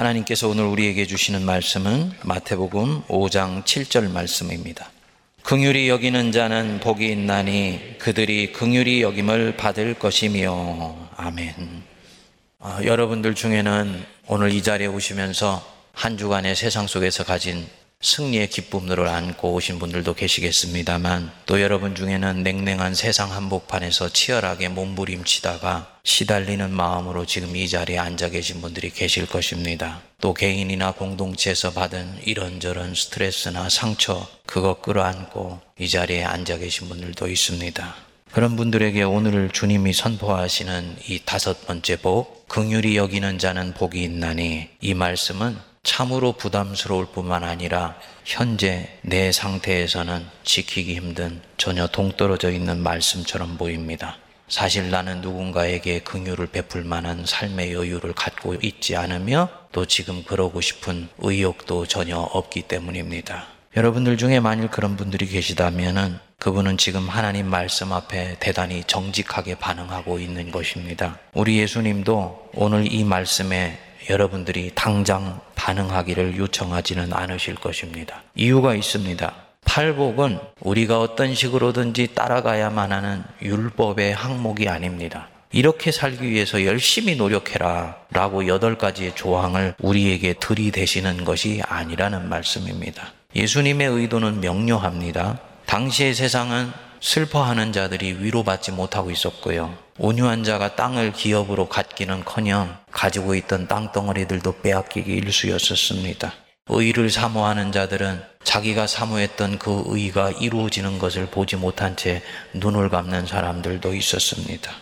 하나님께서 오늘 우리에게 주시는 말씀은 마태복음 5장 7절 말씀입니다. 긍휼히 여기는 자는 복이 있나니 그들이 긍휼히 여김을 받을 것이며 아멘. 아, 여러분들 중에는 오늘 이 자리에 오시면서 한 주간의 세상 속에서 가진 승리의 기쁨들을 안고 오신 분들도 계시겠습니다만 또 여러분 중에는 냉랭한 세상 한복판에서 치열하게 몸부림치다가 시달리는 마음으로 지금 이 자리에 앉아 계신 분들이 계실 것입니다. 또 개인이나 공동체에서 받은 이런저런 스트레스나 상처 그것 끌어안고 이 자리에 앉아 계신 분들도 있습니다. 그런 분들에게 오늘 주님이 선포하시는 이 다섯 번째 복, 긍휼히 여기는 자는 복이 있나니 이 말씀은 참으로 부담스러울 뿐만 아니라 현재 내 상태에서는 지키기 힘든 전혀 동떨어져 있는 말씀처럼 보입니다. 사실 나는 누군가에게 긍휼을 베풀 만한 삶의 여유를 갖고 있지 않으며 또 지금 그러고 싶은 의욕도 전혀 없기 때문입니다. 여러분들 중에 만일 그런 분들이 계시다면은 그분은 지금 하나님 말씀 앞에 대단히 정직하게 반응하고 있는 것입니다. 우리 예수님도 오늘 이 말씀에 여러분들이 당장 반응하기를 요청하지는 않으실 것입니다. 이유가 있습니다. 팔복은 우리가 어떤 식으로든지 따라가야만 하는 율법의 항목이 아닙니다. 이렇게 살기 위해서 열심히 노력해라 라고 여덟 가지의 조항을 우리에게 들이대시는 것이 아니라는 말씀입니다. 예수님의 의도는 명료합니다. 당시의 세상은 슬퍼하는 자들이 위로받지 못하고 있었고요. 온유한 자가 땅을 기업으로 갖기는커녕 가지고 있던 땅덩어리들도 빼앗기기 일쑤였었습니다. 의를 사모하는 자들은 자기가 사모했던 그 의가 이루어지는 것을 보지 못한 채 눈을 감는 사람들도 있었습니다.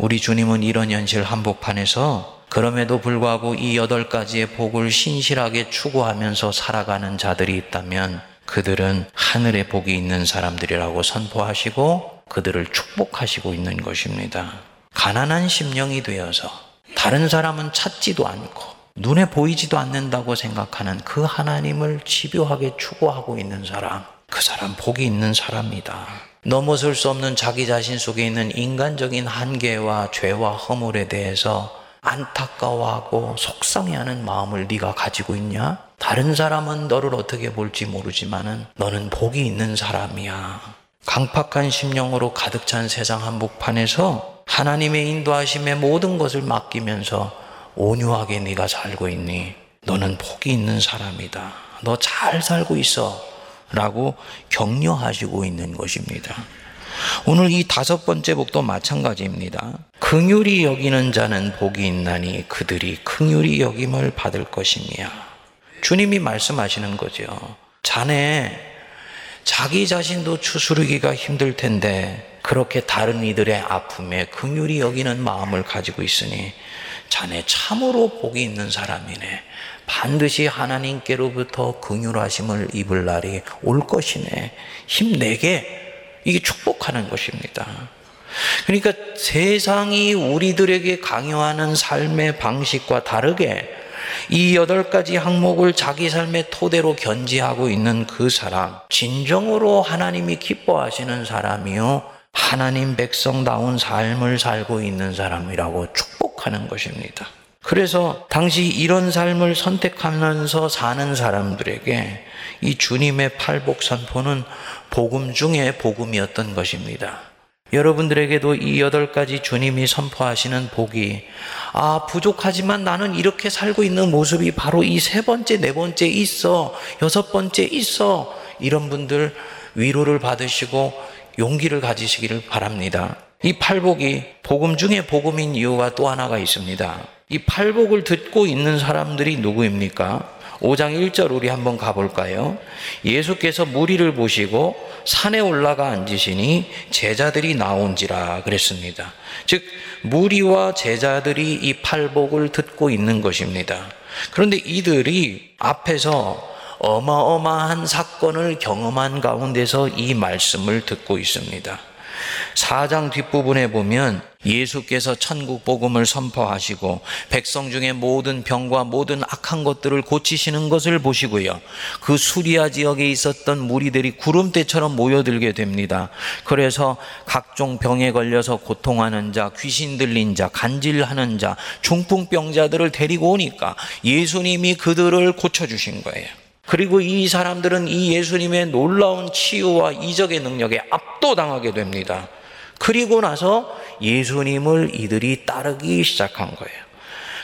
우리 주님은 이런 현실 한복판에서 그럼에도 불구하고 이 여덟 가지의 복을 신실하게 추구하면서 살아가는 자들이 있다면 그들은 하늘의 복이 있는 사람들이라고 선포하시고 그들을 축복하시고 있는 것입니다. 가난한 심령이 되어서 다른 사람은 찾지도 않고 눈에 보이지도 않는다고 생각하는 그 하나님을 집요하게 추구하고 있는 사람, 그 사람 복이 있는 사람이다. 넘어설 수 없는 자기 자신 속에 있는 인간적인 한계와 죄와 허물에 대해서 안타까워하고 속상해하는 마음을 네가 가지고 있냐? 다른 사람은 너를 어떻게 볼지 모르지만은 너는 복이 있는 사람이야. 강팍한 심령으로 가득 찬 세상 한복판에서 하나님의 인도하심에 모든 것을 맡기면서 온유하게 네가 살고 있니? 너는 복이 있는 사람이다. 너 잘 살고 있어. 라고 격려하시고 있는 것입니다. 오늘 이 다섯 번째 복도 마찬가지입니다. 긍휼히 여기는 자는 복이 있나니 그들이 긍휼히 여김을 받을 것이며 주님이 말씀하시는 거죠. 자네 자기 자신도 추스르기가 힘들 텐데 그렇게 다른 이들의 아픔에 긍휼히 여기는 마음을 가지고 있으니 자네 참으로 복이 있는 사람이네. 반드시 하나님께로부터 긍휼하심을 입을 날이 올 것이네. 힘내게 이게 축복하는 것입니다. 그러니까 세상이 우리들에게 강요하는 삶의 방식과 다르게 이 여덟 가지 항목을 자기 삶의 토대로 견지하고 있는 그 사람, 진정으로 하나님이 기뻐하시는 사람이요. 하나님 백성다운 삶을 살고 있는 사람이라고 축복하는 것입니다. 그래서 당시 이런 삶을 선택하면서 사는 사람들에게 이 주님의 팔복 선포는 복음 중에 복음이었던 것입니다. 여러분들에게도 이 여덟 가지 주님이 선포하시는 복이 아 부족하지만 나는 이렇게 살고 있는 모습이 바로 이 세 번째 네 번째 있어 여섯 번째 있어 이런 분들 위로를 받으시고 용기를 가지시기를 바랍니다. 이 팔복이 복음 중에 복음인 이유가 또 하나가 있습니다. 이 팔복을 듣고 있는 사람들이 누구입니까? 5장 1절 우리 한번 가볼까요? 예수께서 무리를 보시고 산에 올라가 앉으시니 제자들이 나온지라 그랬습니다. 즉, 무리와 제자들이 이 팔복을 듣고 있는 것입니다. 그런데 이들이 앞에서 어마어마한 사건을 경험한 가운데서 이 말씀을 듣고 있습니다. 4장 뒷부분에 보면 예수께서 천국 복음을 선포하시고 백성 중에 모든 병과 모든 악한 것들을 고치시는 것을 보시고요. 그 수리아 지역에 있었던 무리들이 구름대처럼 모여들게 됩니다. 그래서 각종 병에 걸려서 고통하는 자, 귀신 들린 자, 간질하는 자, 중풍병자들을 데리고 오니까 예수님이 그들을 고쳐주신 거예요. 그리고 이 사람들은 이 예수님의 놀라운 치유와 이적의 능력에 압도당하게 됩니다. 그리고 나서 예수님을 이들이 따르기 시작한 거예요.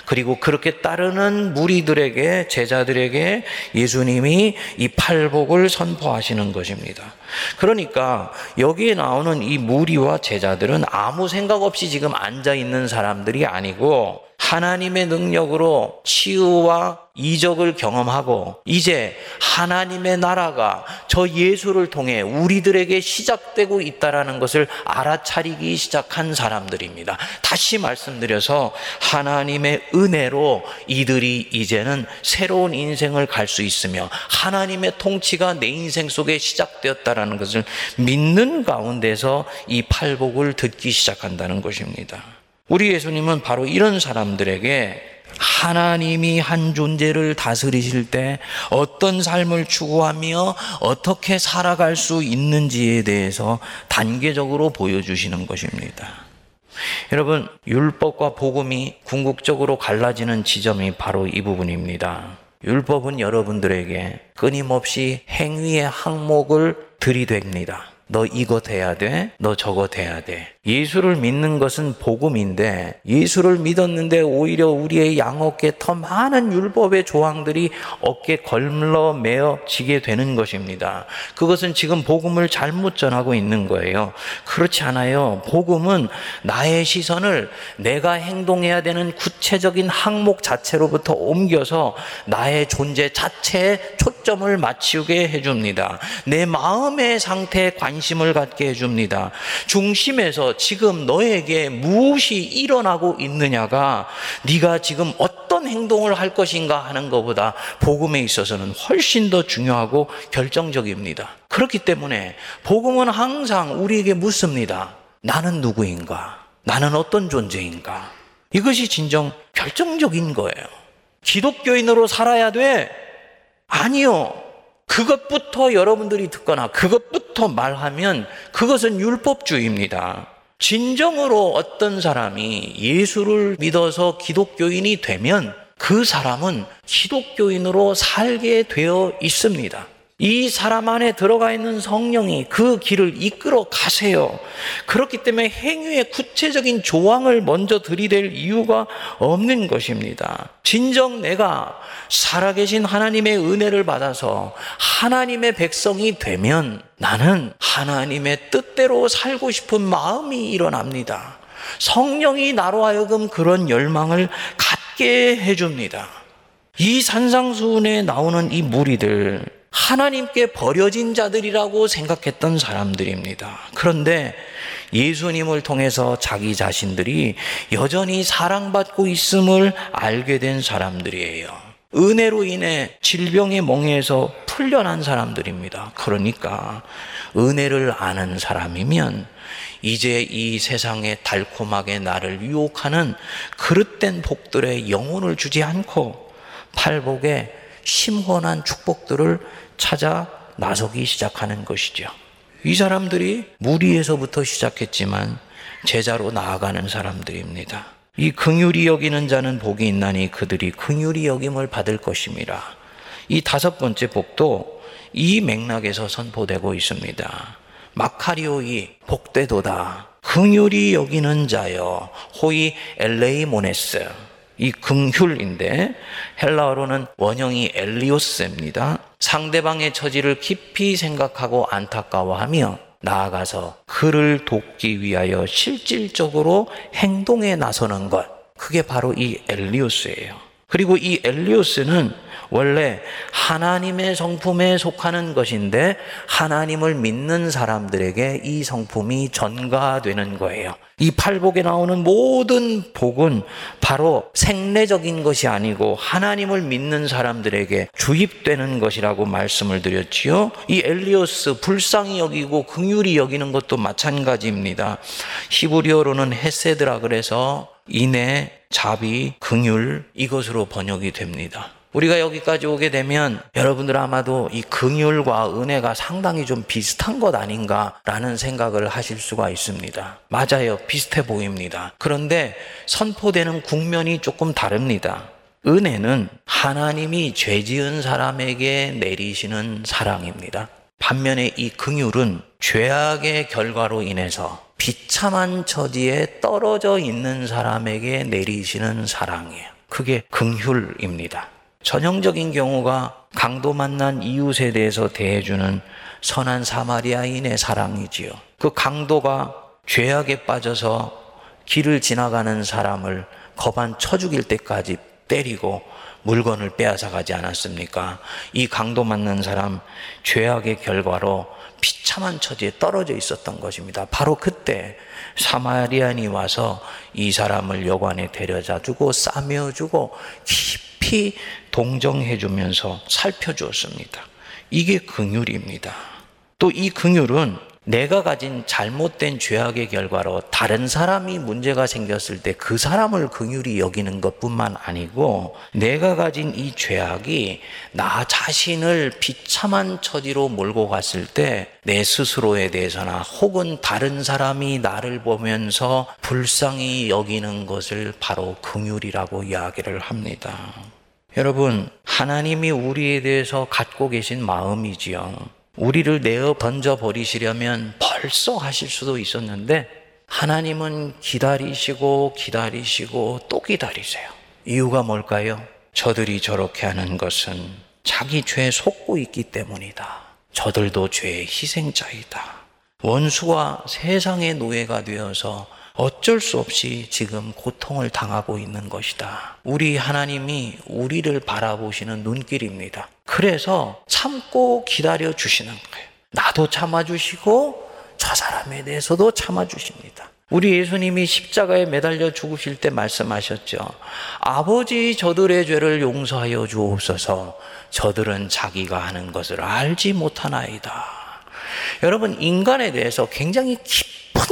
그리고 그렇게 따르는 무리들에게 제자들에게 예수님이 이 팔복을 선포하시는 것입니다. 그러니까 여기에 나오는 이 무리와 제자들은 아무 생각 없이 지금 앉아 있는 사람들이 아니고 하나님의 능력으로 치유와 이적을 경험하고 이제 하나님의 나라가 저 예수를 통해 우리들에게 시작되고 있다라는 것을 알아차리기 시작한 사람들입니다. 다시 말씀드려서 하나님의 은혜로 이들이 이제는 새로운 인생을 갈 수 있으며 하나님의 통치가 내 인생 속에 시작되었다라는 것을 믿는 가운데서 이 팔복을 듣기 시작한다는 것입니다. 우리 예수님은 바로 이런 사람들에게 하나님이 한 존재를 다스리실 때 어떤 삶을 추구하며 어떻게 살아갈 수 있는지에 대해서 단계적으로 보여주시는 것입니다. 여러분, 율법과 복음이 궁극적으로 갈라지는 지점이 바로 이 부분입니다. 율법은 여러분들에게 끊임없이 행위의 항목을 들이댑니다. 너 이것 해야 돼. 너 저것 해야 돼. 예수를 믿는 것은 복음인데 예수를 믿었는데 오히려 우리의 양어깨 더 많은 율법의 조항들이 어깨 걸러 매어 지게 되는 것입니다. 그것은 지금 복음을 잘못 전하고 있는 거예요. 그렇지 않아요. 복음은 나의 시선을 내가 행동해야 되는 구체적인 항목 자체로부터 옮겨서 나의 존재 자체에 초점을 맞추게 해줍니다. 내 마음의 상태에 관심을 갖게 해줍니다. 중심에서 지금 너에게 무엇이 일어나고 있느냐가 네가 지금 어떤 행동을 할 것인가 하는 것보다 복음에 있어서는 훨씬 더 중요하고 결정적입니다. 그렇기 때문에 복음은 항상 우리에게 묻습니다. 나는 누구인가? 나는 어떤 존재인가? 이것이 진정 결정적인 거예요. 기독교인으로 살아야 돼? 아니요. 그것부터 여러분들이 듣거나 그것부터 말하면 그것은 율법주의입니다. 진정으로 어떤 사람이 예수를 믿어서 기독교인이 되면 그 사람은 기독교인으로 살게 되어 있습니다. 이 사람 안에 들어가 있는 성령이 그 길을 이끌어 가세요. 그렇기 때문에 행위의 구체적인 조항을 먼저 들이댈 이유가 없는 것입니다. 진정 내가 살아계신 하나님의 은혜를 받아서 하나님의 백성이 되면 나는 하나님의 뜻대로 살고 싶은 마음이 일어납니다. 성령이 나로 하여금 그런 열망을 갖게 해줍니다. 이 산상수훈에 나오는 이 무리들, 하나님께 버려진 자들이라고 생각했던 사람들입니다. 그런데 예수님을 통해서 자기 자신들이 여전히 사랑받고 있음을 알게 된 사람들이에요. 은혜로 인해 질병의 멍에서 풀려난 사람들입니다. 그러니까 은혜를 아는 사람이면 이제 이 세상에 달콤하게 나를 유혹하는 그릇된 복들의 영혼을 주지 않고 팔복에 심헌한 축복들을 찾아 나서기 시작하는 것이죠. 이 사람들이 무리에서부터 시작했지만 제자로 나아가는 사람들입니다. 이 긍휼이 여기는 자는 복이 있나니 그들이 긍휼이 여김을 받을 것입니다. 이 다섯 번째 복도 이 맥락에서 선포되고 있습니다. 마카리오이 복되도다. 긍휼이 여기는 자여 호이 엘레이모네스 이 긍휼인데 헬라어로는 원형이 엘리오스입니다. 상대방의 처지를 깊이 생각하고 안타까워하며 나아가서 그를 돕기 위하여 실질적으로 행동에 나서는 것. 그게 바로 이 엘리오스예요. 그리고 이 엘리오스는 원래 하나님의 성품에 속하는 것인데 하나님을 믿는 사람들에게 이 성품이 전가되는 거예요. 이 팔복에 나오는 모든 복은 바로 생내적인 것이 아니고 하나님을 믿는 사람들에게 주입되는 것이라고 말씀을 드렸지요. 이 엘리오스 불쌍히 여기고 긍휼히 여기는 것도 마찬가지입니다. 히브리어로는 헤세드라 그래서 인내, 자비, 긍휼 이것으로 번역이 됩니다. 우리가 여기까지 오게 되면 여러분들 아마도 이 긍휼과 은혜가 상당히 좀 비슷한 것 아닌가라는 생각을 하실 수가 있습니다. 맞아요. 비슷해 보입니다. 그런데 선포되는 국면이 조금 다릅니다. 은혜는 하나님이 죄 지은 사람에게 내리시는 사랑입니다. 반면에 이 긍휼은 죄악의 결과로 인해서 비참한 처지에 떨어져 있는 사람에게 내리시는 사랑이에요. 그게 긍휼입니다. 전형적인 경우가 강도 만난 이웃에 대해서 대해주는 선한 사마리아인의 사랑이지요. 그 강도가 죄악에 빠져서 길을 지나가는 사람을 거반 쳐 죽일 때까지 때리고 물건을 빼앗아 가지 않았습니까? 이 강도 만난 사람 죄악의 결과로 비참한 처지에 떨어져 있었던 것입니다. 바로 그때 사마리안이 와서 이 사람을 여관에 데려다 주고 싸며 주고 깊 이 동정해 주면서 살펴 주었습니다. 이게 긍휼입니다. 또 이 긍휼은 내가 가진 잘못된 죄악의 결과로 다른 사람이 문제가 생겼을 때 그 사람을 긍휼히 여기는 것뿐만 아니고 내가 가진 이 죄악이 나 자신을 비참한 처지로 몰고 갔을 때 내 스스로에 대해서나 혹은 다른 사람이 나를 보면서 불쌍히 여기는 것을 바로 긍휼이라고 이야기를 합니다. 여러분, 하나님이 우리에 대해서 갖고 계신 마음이지요. 우리를 내어 던져 버리시려면 벌써 하실 수도 있었는데 하나님은 기다리시고 기다리시고 또 기다리세요. 이유가 뭘까요? 저들이 저렇게 하는 것은 자기 죄에 속고 있기 때문이다. 저들도 죄의 희생자이다. 원수와 세상의 노예가 되어서 어쩔 수 없이 지금 고통을 당하고 있는 것이다. 우리 하나님이 우리를 바라보시는 눈길입니다. 그래서 참고 기다려 주시는 거예요. 나도 참아주시고 저 사람에 대해서도 참아주십니다. 우리 예수님이 십자가에 매달려 죽으실 때 말씀하셨죠. 아버지 저들의 죄를 용서하여 주옵소서. 저들은 자기가 하는 것을 알지 못하나이다. 여러분, 인간에 대해서 굉장히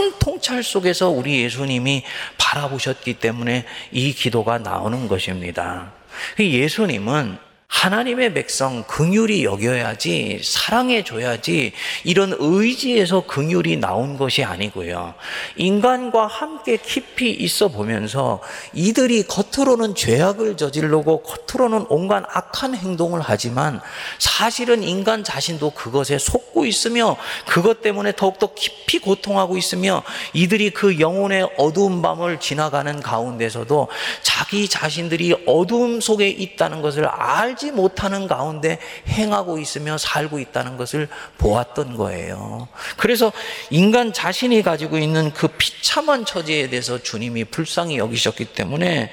깊은 통찰 속에서 우리 예수님이 바라보셨기 때문에 이 기도가 나오는 것입니다. 예수님은 하나님의 백성 긍휼이 여겨야지 사랑해 줘야지 이런 의지에서 긍휼이 나온 것이 아니고요. 인간과 함께 깊이 있어 보면서 이들이 겉으로는 죄악을 저지르고 겉으로는 온갖 악한 행동을 하지만 사실은 인간 자신도 그것에 속고 있으며 그것 때문에 더욱더 깊이 고통하고 있으며 이들이 그 영혼의 어두운 밤을 지나가는 가운데서도 자기 자신들이 어두움 속에 있다는 것을 알 알지 못하는 가운데 행하고 있으며 살고 있다는 것을 보았던 거예요. 그래서 인간 자신이 가지고 있는 그 비참한 처지에 대해서 주님이 불쌍히 여기셨기 때문에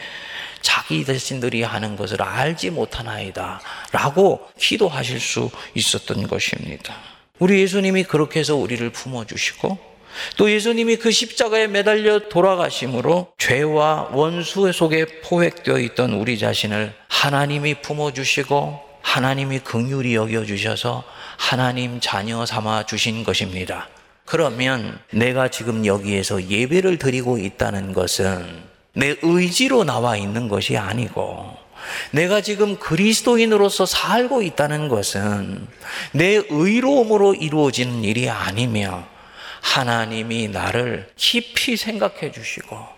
자기 자신들이 하는 것을 알지 못하나이다. 라고 기도하실 수 있었던 것입니다. 우리 예수님이 그렇게 해서 우리를 품어주시고 또 예수님이 그 십자가에 매달려 돌아가심으로 죄와 원수 속에 포획되어 있던 우리 자신을 하나님이 품어주시고 하나님이 긍휼히 여겨주셔서 하나님 자녀 삼아 주신 것입니다. 그러면 내가 지금 여기에서 예배를 드리고 있다는 것은 내 의지로 나와 있는 것이 아니고 내가 지금 그리스도인으로서 살고 있다는 것은 내 의로움으로 이루어지는 일이 아니며 하나님이 나를 깊이 생각해 주시고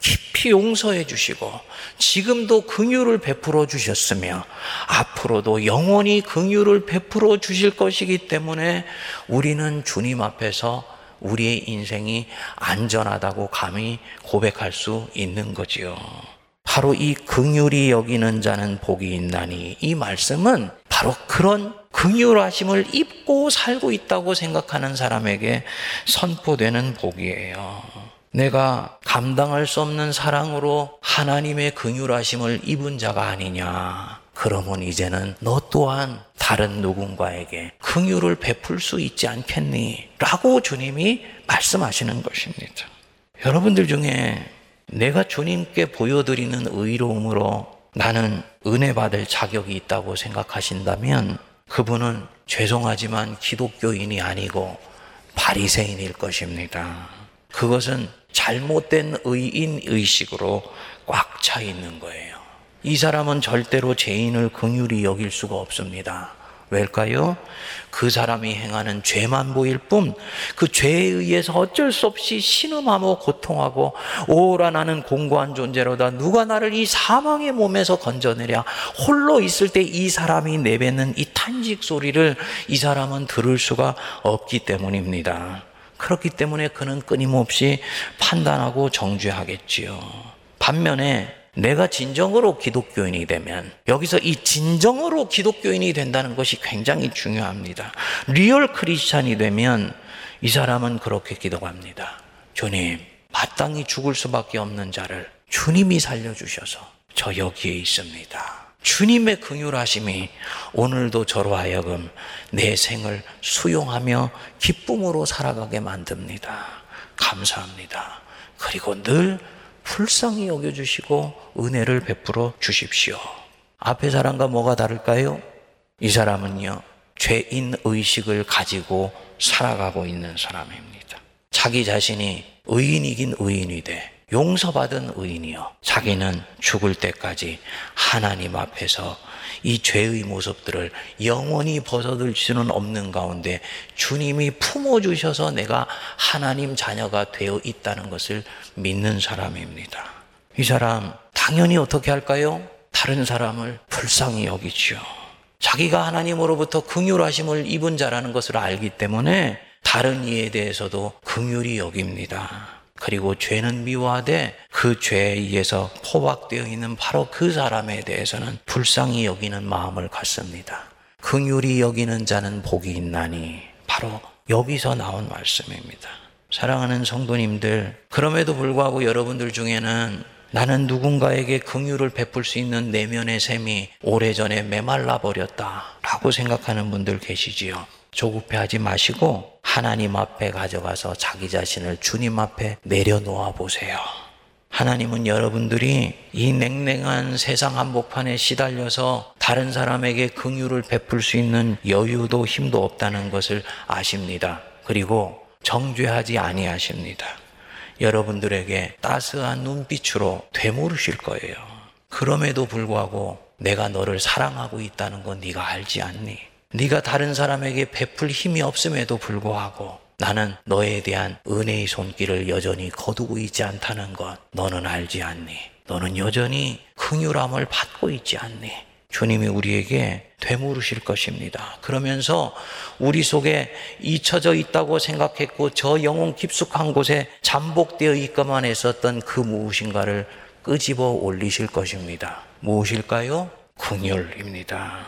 깊이 용서해 주시고 지금도 긍휼을 베풀어 주셨으며 앞으로도 영원히 긍휼을 베풀어 주실 것이기 때문에 우리는 주님 앞에서 우리의 인생이 안전하다고 감히 고백할 수 있는 거지요. 바로 이 긍휼이 여기는 자는 복이 있나니 이 말씀은 바로 그런 긍휼하심을 입고 살고 있다고 생각하는 사람에게 선포되는 복이에요. 내가 감당할 수 없는 사랑으로 하나님의 긍휼하심을 입은 자가 아니냐. 그러면 이제는 너 또한 다른 누군가에게 긍휼을 베풀 수 있지 않겠니? 라고 주님이 말씀하시는 것입니다. 여러분들 중에 내가 주님께 보여드리는 의로움으로 나는 은혜 받을 자격이 있다고 생각하신다면 그분은 죄송하지만 기독교인이 아니고 바리새인일 것입니다. 그것은 잘못된 의인 의식으로 꽉 차 있는 거예요. 이 사람은 절대로 죄인을 긍휼히 여길 수가 없습니다. 왜일까요? 그 사람이 행하는 죄만 보일 뿐 그 죄에 의해서 어쩔 수 없이 신음하고 고통하고 오라 나는 공고한 존재로다 누가 나를 이 사망의 몸에서 건져내랴 홀로 있을 때 이 사람이 내뱉는 이 탄식 소리를 이 사람은 들을 수가 없기 때문입니다. 그렇기 때문에 그는 끊임없이 판단하고 정죄하겠지요. 반면에 내가 진정으로 기독교인이 되면 여기서 이 진정으로 기독교인이 된다는 것이 굉장히 중요합니다. real 크리스찬이 되면 이 사람은 그렇게 기도합니다. 주님, 마땅히 죽을 수밖에 없는 자를 주님이 살려주셔서 저 여기에 있습니다. 주님의 긍휼하심이 오늘도 저로 하여금 내 생을 수용하며 기쁨으로 살아가게 만듭니다. 감사합니다. 그리고 늘 불쌍히 여겨주시고 은혜를 베풀어 주십시오. 앞에 사람과 뭐가 다를까요? 이 사람은요, 죄인 의식을 가지고 살아가고 있는 사람입니다. 자기 자신이 의인이긴 의인이 돼. 용서받은 의인이요. 자기는 죽을 때까지 하나님 앞에서 이 죄의 모습들을 영원히 벗어들 수는 없는 가운데 주님이 품어주셔서 내가 하나님 자녀가 되어 있다는 것을 믿는 사람입니다. 이 사람, 당연히 어떻게 할까요? 다른 사람을 불쌍히 여기지요. 자기가 하나님으로부터 긍휼하심을 입은 자라는 것을 알기 때문에 다른 이에 대해서도 긍휼히 여깁니다. 그리고 죄는 미워하되 그 죄에 의해서 포박되어 있는 바로 그 사람에 대해서는 불쌍히 여기는 마음을 갖습니다. 긍휼히 여기는 자는 복이 있나니 바로 여기서 나온 말씀입니다. 사랑하는 성도님들, 그럼에도 불구하고 여러분들 중에는 나는 누군가에게 긍휼을 베풀 수 있는 내면의 샘이 오래전에 메말라 버렸다라고 생각하는 분들 계시지요. 조급해하지 마시고 하나님 앞에 가져가서 자기 자신을 주님 앞에 내려놓아 보세요. 하나님은 여러분들이 이 냉랭한 세상 한복판에 시달려서 다른 사람에게 긍휼을 베풀 수 있는 여유도 힘도 없다는 것을 아십니다. 그리고 정죄하지 아니하십니다. 여러분들에게 따스한 눈빛으로 되물으실 거예요. 그럼에도 불구하고 내가 너를 사랑하고 있다는 건 네가 알지 않니? 네가 다른 사람에게 베풀 힘이 없음에도 불구하고 나는 너에 대한 은혜의 손길을 여전히 거두고 있지 않다는 것 너는 알지 않니? 너는 여전히 긍휼함을 받고 있지 않니? 주님이 우리에게 되물으실 것입니다. 그러면서 우리 속에 잊혀져 있다고 생각했고 저 영혼 깊숙한 곳에 잠복되어 있기만 했었던 그 무엇인가를 끄집어 올리실 것입니다. 무엇일까요? 긍휼입니다.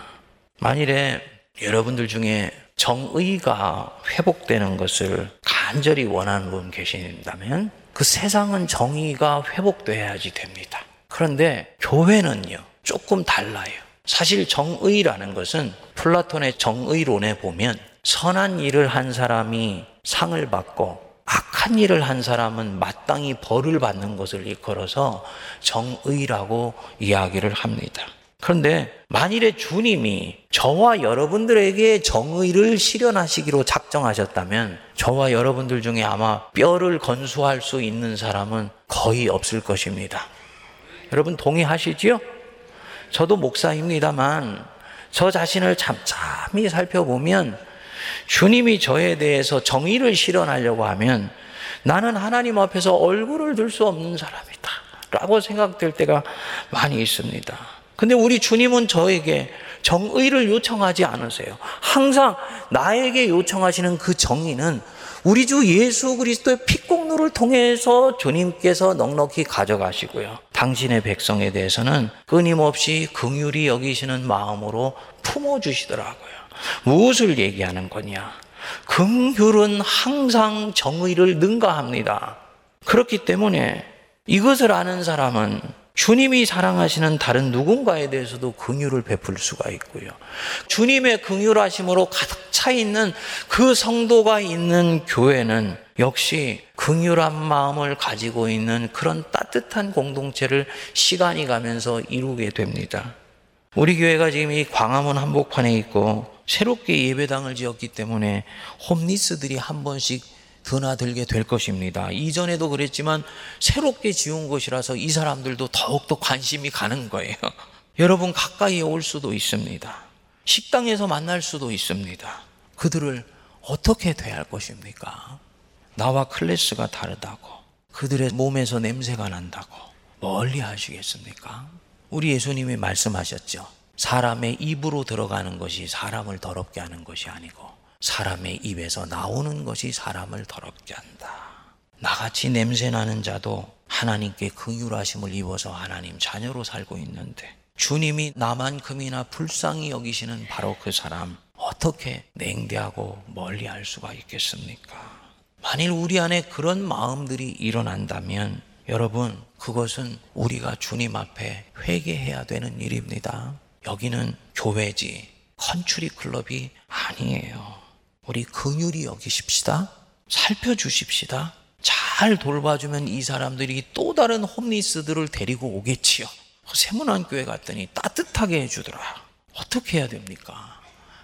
만일에 여러분들 중에 정의가 회복되는 것을 간절히 원하는 분 계신다면 그 세상은 정의가 회복돼야지 됩니다. 그런데 교회는요, 조금 달라요. 사실 정의라는 것은 플라톤의 정의론에 보면 선한 일을 한 사람이 상을 받고 악한 일을 한 사람은 마땅히 벌을 받는 것을 일컬어서 정의라고 이야기를 합니다. 그런데 만일에 주님이 저와 여러분들에게 정의를 실현하시기로 작정하셨다면 저와 여러분들 중에 아마 뼈를 건수할 수 있는 사람은 거의 없을 것입니다. 여러분 동의하시지요? 저도 목사입니다만 저 자신을 잠잠히 살펴보면 주님이 저에 대해서 정의를 실현하려고 하면 나는 하나님 앞에서 얼굴을 들 수 없는 사람이다. 라고 생각될 때가 많이 있습니다. 근데 우리 주님은 저에게 정의를 요청하지 않으세요. 항상 나에게 요청하시는 그 정의는 우리 주 예수 그리스도의 피공로를 통해서 주님께서 넉넉히 가져가시고요. 당신의 백성에 대해서는 끊임없이 긍휼히 여기시는 마음으로 품어 주시더라고요. 무엇을 얘기하는 거냐? 긍휼은 항상 정의를 능가합니다. 그렇기 때문에 이것을 아는 사람은 주님이 사랑하시는 다른 누군가에 대해서도 긍휼을 베풀 수가 있고요. 주님의 긍휼하심으로 가득 차 있는 그 성도가 있는 교회는 역시 긍휼한 마음을 가지고 있는 그런 따뜻한 공동체를 시간이 가면서 이루게 됩니다. 우리 교회가 지금 이 광화문 한복판에 있고 새롭게 예배당을 지었기 때문에 홈리스들이 한 번씩 드나들게 될 것입니다. 이전에도 그랬지만 새롭게 지은 곳이라서 이 사람들도 더욱더 관심이 가는 거예요. 여러분 가까이 올 수도 있습니다. 식당에서 만날 수도 있습니다. 그들을 어떻게 대할 것입니까? 나와 클래스가 다르다고 그들의 몸에서 냄새가 난다고 멀리 하시겠습니까? 우리 예수님이 말씀하셨죠. 사람의 입으로 들어가는 것이 사람을 더럽게 하는 것이 아니고 사람의 입에서 나오는 것이 사람을 더럽게 한다. 나같이 냄새 나는 자도 하나님께 긍휼하심을 입어서 하나님 자녀로 살고 있는데 주님이 나만큼이나 불쌍히 여기시는 바로 그 사람 어떻게 냉대하고 멀리 할 수가 있겠습니까? 만일 우리 안에 그런 마음들이 일어난다면 여러분 그것은 우리가 주님 앞에 회개해야 되는 일입니다. 여기는 교회지 컨츄리 클럽이 아니에요. 우리 긍휼히 여기십시다. 살펴주십시다. 잘 돌봐주면 이 사람들이 또 다른 홈리스들을 데리고 오겠지요. 세문안 교회 갔더니 따뜻하게 해주더라. 어떻게 해야 됩니까?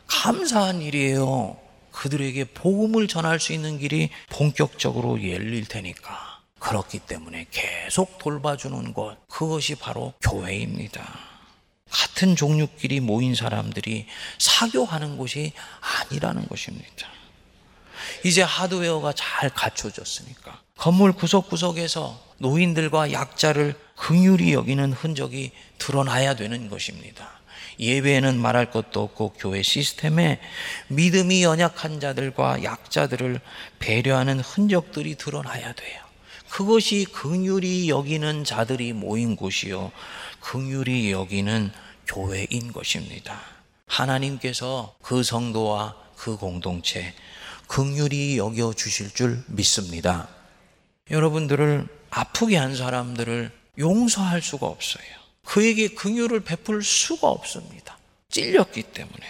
감사한 일이에요. 그들에게 복음을 전할 수 있는 길이 본격적으로 열릴 테니까. 그렇기 때문에 계속 돌봐주는 것, 그것이 바로 교회입니다. 같은 종류끼리 모인 사람들이 사교하는 곳이 아니라는 것입니다. 이제 하드웨어가 잘 갖춰졌으니까 건물 구석구석에서 노인들과 약자를 긍휼히 여기는 흔적이 드러나야 되는 것입니다. 예배에는 말할 것도 없고 교회 시스템에 믿음이 연약한 자들과 약자들을 배려하는 흔적들이 드러나야 돼요. 그것이 긍휼히 여기는 자들이 모인 곳이요. 긍휼히 여기는 교회인 것입니다. 하나님께서 그 성도와 그 공동체 긍휼히 여겨 주실 줄 믿습니다. 여러분들을 아프게 한 사람들을 용서할 수가 없어요. 그에게 긍휼을 베풀 수가 없습니다. 찔렸기 때문에.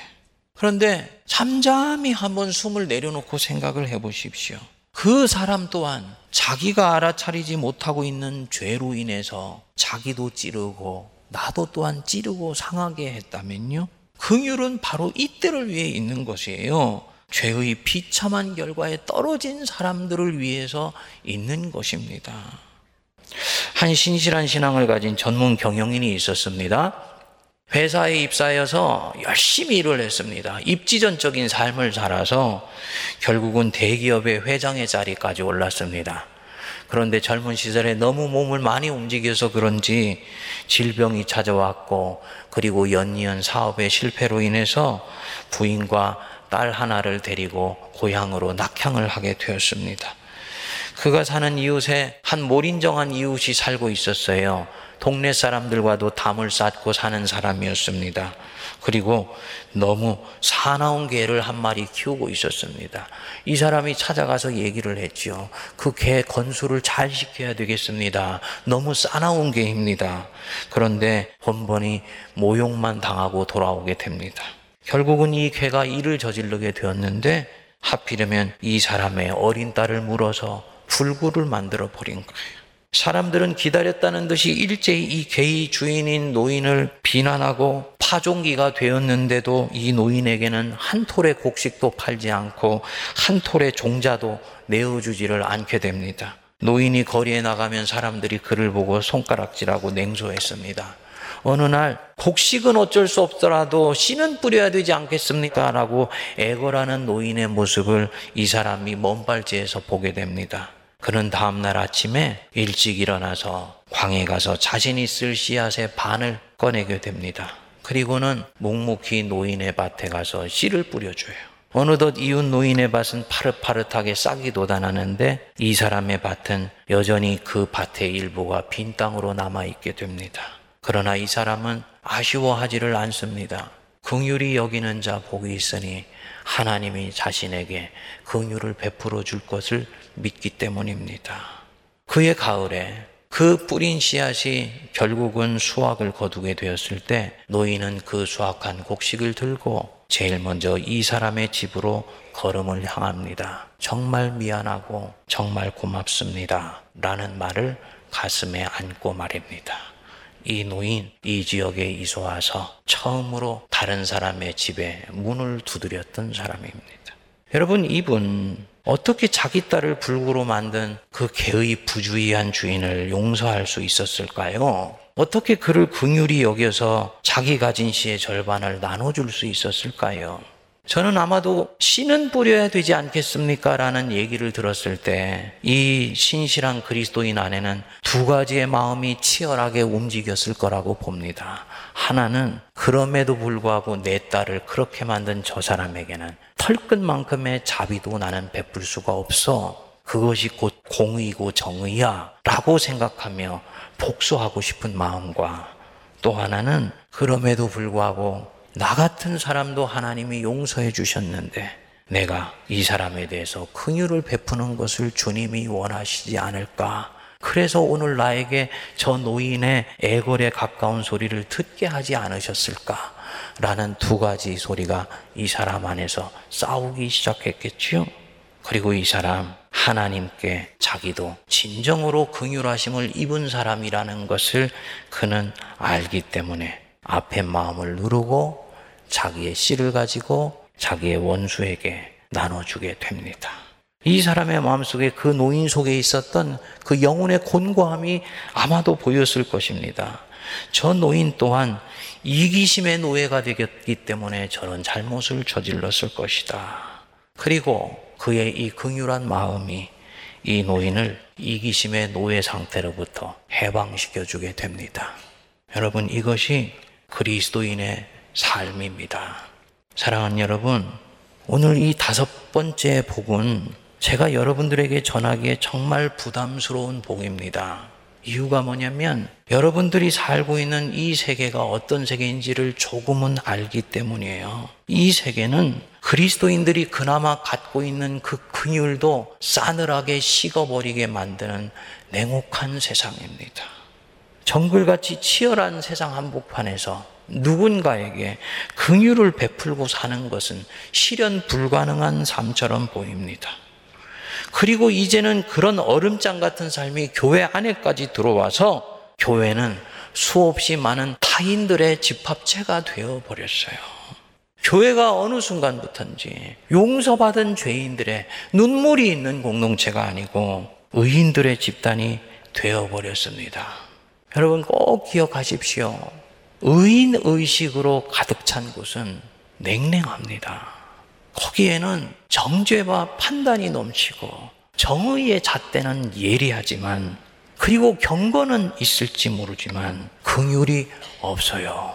그런데 잠잠히 한번 숨을 내려놓고 생각을 해 보십시오. 그 사람 또한 자기가 알아차리지 못하고 있는 죄로 인해서 자기도 찌르고 나도 또한 찌르고 상하게 했다면요. 긍휼은 바로 이때를 위해 있는 것이에요. 죄의 비참한 결과에 떨어진 사람들을 위해서 있는 것입니다. 한 신실한 신앙을 가진 전문 경영인이 있었습니다. 회사에 입사해서 열심히 일을 했습니다. 입지전적인 삶을 살아서 결국은 대기업의 회장의 자리까지 올랐습니다. 그런데 젊은 시절에 너무 몸을 많이 움직여서 그런지 질병이 찾아왔고 그리고 연이은 사업의 실패로 인해서 부인과 딸 하나를 데리고 고향으로 낙향을 하게 되었습니다. 그가 사는 이웃에 한 몰인정한 이웃이 살고 있었어요. 동네 사람들과도 담을 쌓고 사는 사람이었습니다. 그리고 너무 사나운 개를 한 마리 키우고 있었습니다. 이 사람이 찾아가서 얘기를 했죠. 그개 건수를 잘 시켜야 되겠습니다. 너무 싸나운 개입니다. 그런데 번번이 모욕만 당하고 돌아오게 됩니다. 결국은 이 개가 일을 저지르게 되었는데 하필이면 이 사람의 어린 딸을 물어서 불구를 만들어 버린 거예요. 사람들은 기다렸다는 듯이 일제히 이 개의 주인인 노인을 비난하고 파종기가 되었는데도 이 노인에게는 한 톨의 곡식도 팔지 않고 한 톨의 종자도 내어주지를 않게 됩니다. 노인이 거리에 나가면 사람들이 그를 보고 손가락질하고 냉소했습니다. 어느 날 곡식은 어쩔 수 없더라도 씨는 뿌려야 되지 않겠습니까? 라고 애걸하는 노인의 모습을 이 사람이 먼발치에서 보게 됩니다. 그는 다음날 아침에 일찍 일어나서 광에 가서 자신이 쓸 씨앗의 반을 꺼내게 됩니다. 그리고는 묵묵히 노인의 밭에 가서 씨를 뿌려줘요. 어느덧 이웃 노인의 밭은 파릇파릇하게 싹이 돋아나는데 이 사람의 밭은 여전히 그 밭의 일부가 빈 땅으로 남아있게 됩니다. 그러나 이 사람은 아쉬워하지를 않습니다. 긍휼히 여기는 자 복이 있으니 하나님이 자신에게 긍휼을 베풀어 줄 것을 믿기 때문입니다. 그의 가을에 그 뿌린 씨앗이 결국은 수확을 거두게 되었을 때 노인은 그 수확한 곡식을 들고 제일 먼저 이 사람의 집으로 걸음을 향합니다. 정말 미안하고 정말 고맙습니다. 라는 말을 가슴에 안고 말입니다. 이 노인, 이 지역에 이소와서 처음으로 다른 사람의 집에 문을 두드렸던 사람입니다. 여러분, 이분 어떻게 자기 딸을 불구로 만든 그 개의 부주의한 주인을 용서할 수 있었을까요? 어떻게 그를 긍휼히 여겨서 자기 가진 씨의 절반을 나눠줄 수 있었을까요? 저는 아마도 씨는 뿌려야 되지 않겠습니까? 라는 얘기를 들었을 때 이 신실한 그리스도인 안에는 두 가지의 마음이 치열하게 움직였을 거라고 봅니다. 하나는 그럼에도 불구하고 내 딸을 그렇게 만든 저 사람에게는 털끝만큼의 자비도 나는 베풀 수가 없어. 그것이 곧 공의고 정의야. 라고 생각하며 복수하고 싶은 마음과 또 하나는 그럼에도 불구하고 나 같은 사람도 하나님이 용서해 주셨는데 내가 이 사람에 대해서 긍휼을 베푸는 것을 주님이 원하시지 않을까? 그래서 오늘 나에게 저 노인의 애걸에 가까운 소리를 듣게 하지 않으셨을까? 라는 두 가지 소리가 이 사람 안에서 싸우기 시작했겠지요. 그리고 이 사람 하나님께 자기도 진정으로 긍휼하심을 입은 사람이라는 것을 그는 알기 때문에 앞에 마음을 누르고 자기의 씨를 가지고 자기의 원수에게 나눠주게 됩니다. 이 사람의 마음속에 그 노인 속에 있었던 그 영혼의 곤고함이 아마도 보였을 것입니다. 저 노인 또한 이기심의 노예가 되었기 때문에 저런 잘못을 저질렀을 것이다. 그리고 그의 이 긍휼한 마음이 이 노인을 이기심의 노예 상태로부터 해방시켜 주게 됩니다. 여러분 이것이 그리스도인의 삶입니다. 사랑하는 여러분, 오늘 이 다섯 번째 복은 제가 여러분들에게 전하기에 정말 부담스러운 복입니다. 이유가 뭐냐면 여러분들이 살고 있는 이 세계가 어떤 세계인지를 조금은 알기 때문이에요. 이 세계는 그리스도인들이 그나마 갖고 있는 그 근율도 싸늘하게 식어버리게 만드는 냉혹한 세상입니다. 정글같이 치열한 세상 한복판에서 누군가에게 긍휼을 베풀고 사는 것은 실현 불가능한 삶처럼 보입니다. 그리고 이제는 그런 얼음장 같은 삶이 교회 안에까지 들어와서 교회는 수없이 많은 타인들의 집합체가 되어 버렸어요. 교회가 어느 순간부터인지 용서받은 죄인들의 눈물이 있는 공동체가 아니고 의인들의 집단이 되어 버렸습니다. 여러분 꼭 기억하십시오. 의인 의식으로 가득 찬 곳은 냉랭합니다. 거기에는 정죄와 판단이 넘치고 정의의 잣대는 예리하지만 그리고 경건은 있을지 모르지만 긍휼이 없어요.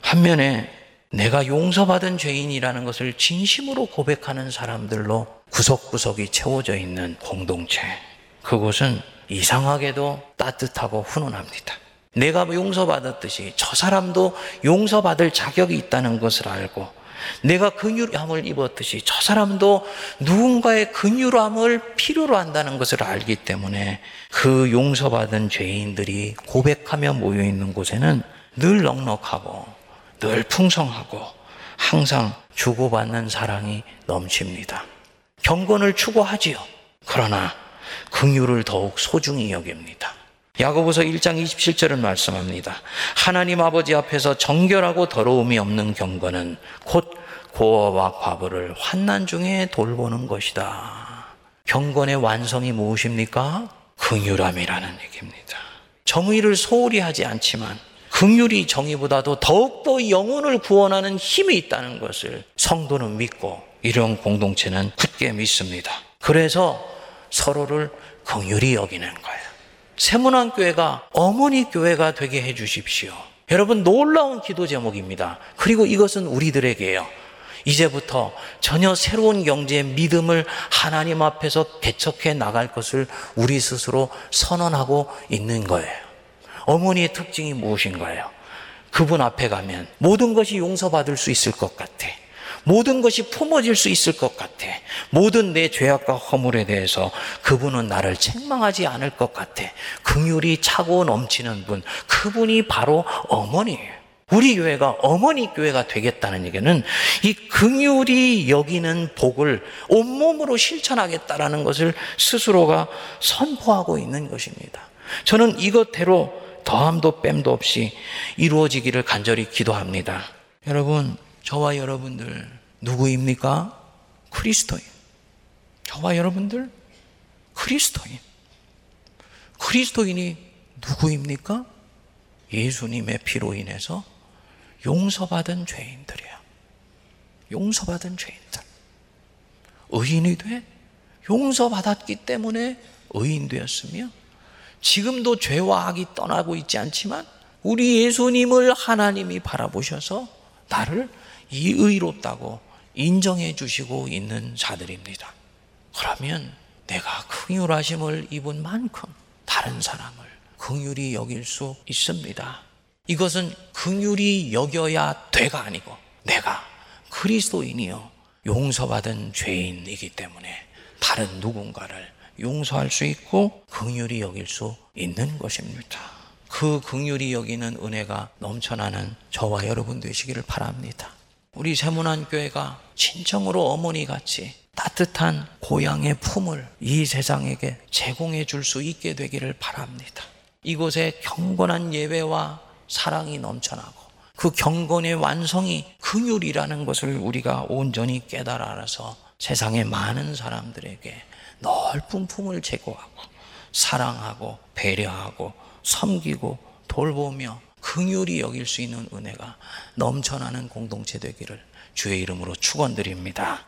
한면에 내가 용서받은 죄인이라는 것을 진심으로 고백하는 사람들로 구석구석이 채워져 있는 공동체. 그곳은 이상하게도 따뜻하고 훈훈합니다. 내가 용서받았듯이 저 사람도 용서받을 자격이 있다는 것을 알고 내가 긍휼함을 입었듯이 저 사람도 누군가의 긍휼함을 필요로 한다는 것을 알기 때문에 그 용서받은 죄인들이 고백하며 모여 있는 곳에는 늘 넉넉하고 늘 풍성하고 항상 주고받는 사랑이 넘칩니다. 경건을 추구하지요. 그러나 긍휼을 더욱 소중히 여깁니다. 야고보서 1장 27절을 말씀합니다. 하나님 아버지 앞에서 정결하고 더러움이 없는 경건은 곧 고어와 과부를 환난 중에 돌보는 것이다. 경건의 완성이 무엇입니까? 긍휼함이라는 얘기입니다. 정의를 소홀히 하지 않지만 긍휼이 정의보다도 더욱더 영혼을 구원하는 힘이 있다는 것을 성도는 믿고 이런 공동체는 굳게 믿습니다. 그래서 서로를 긍휼히 여기는 거예요. 세문안 교회가 어머니 교회가 되게 해 주십시오. 여러분 놀라운 기도 제목입니다. 그리고 이것은 우리들에게요. 이제부터 전혀 새로운 경제의 믿음을 하나님 앞에서 개척해 나갈 것을 우리 스스로 선언하고 있는 거예요. 어머니의 특징이 무엇인가요? 그분 앞에 가면 모든 것이 용서받을 수 있을 것 같아. 모든 것이 품어질 수 있을 것 같아. 모든 내 죄악과 허물에 대해서 그분은 나를 책망하지 않을 것 같아. 긍휼이 차고 넘치는 분, 그분이 바로 어머니예요. 우리 교회가 어머니 교회가 되겠다는 얘기는 이 긍휼이 여기는 복을 온몸으로 실천하겠다라는 것을 스스로가 선포하고 있는 것입니다. 저는 이것대로 더함도 뺨도 없이 이루어지기를 간절히 기도합니다. 여러분, 저와 여러분들 누구입니까? 그리스도인. 저와 여러분들 그리스도인. 그리스도인이 누구입니까? 예수님의 피로 인해서 용서받은 죄인들이야. 용서받은 죄인들. 의인이 돼 용서받았기 때문에 의인 되었으며 지금도 죄와 악이 떠나고 있지 않지만 우리 예수님을 하나님이 바라보셔서 나를 이 의롭다고 인정해 주시고 있는 자들입니다. 그러면 내가 긍휼하심을 입은 만큼 다른 사람을 긍휼히 여길 수 있습니다. 이것은 긍휼히 여겨야 돼가 아니고 내가 그리스도인이요 용서받은 죄인이기 때문에 다른 누군가를 용서할 수 있고 긍휼히 여길 수 있는 것입니다. 그 긍휼히 여기는 은혜가 넘쳐나는 저와 여러분 되시기를 바랍니다. 우리 세문안 교회가 진정으로 어머니 같이 따뜻한 고향의 품을 이 세상에게 제공해 줄 수 있게 되기를 바랍니다. 이곳에 경건한 예배와 사랑이 넘쳐나고 그 경건의 완성이 긍휼이라는 것을 우리가 온전히 깨달아 알아서 세상의 많은 사람들에게 넓은 품을 제공하고 사랑하고 배려하고 섬기고 돌보며 긍휼히 여길 수 있는 은혜가 넘쳐나는 공동체 되기를 주의 이름으로 축원드립니다.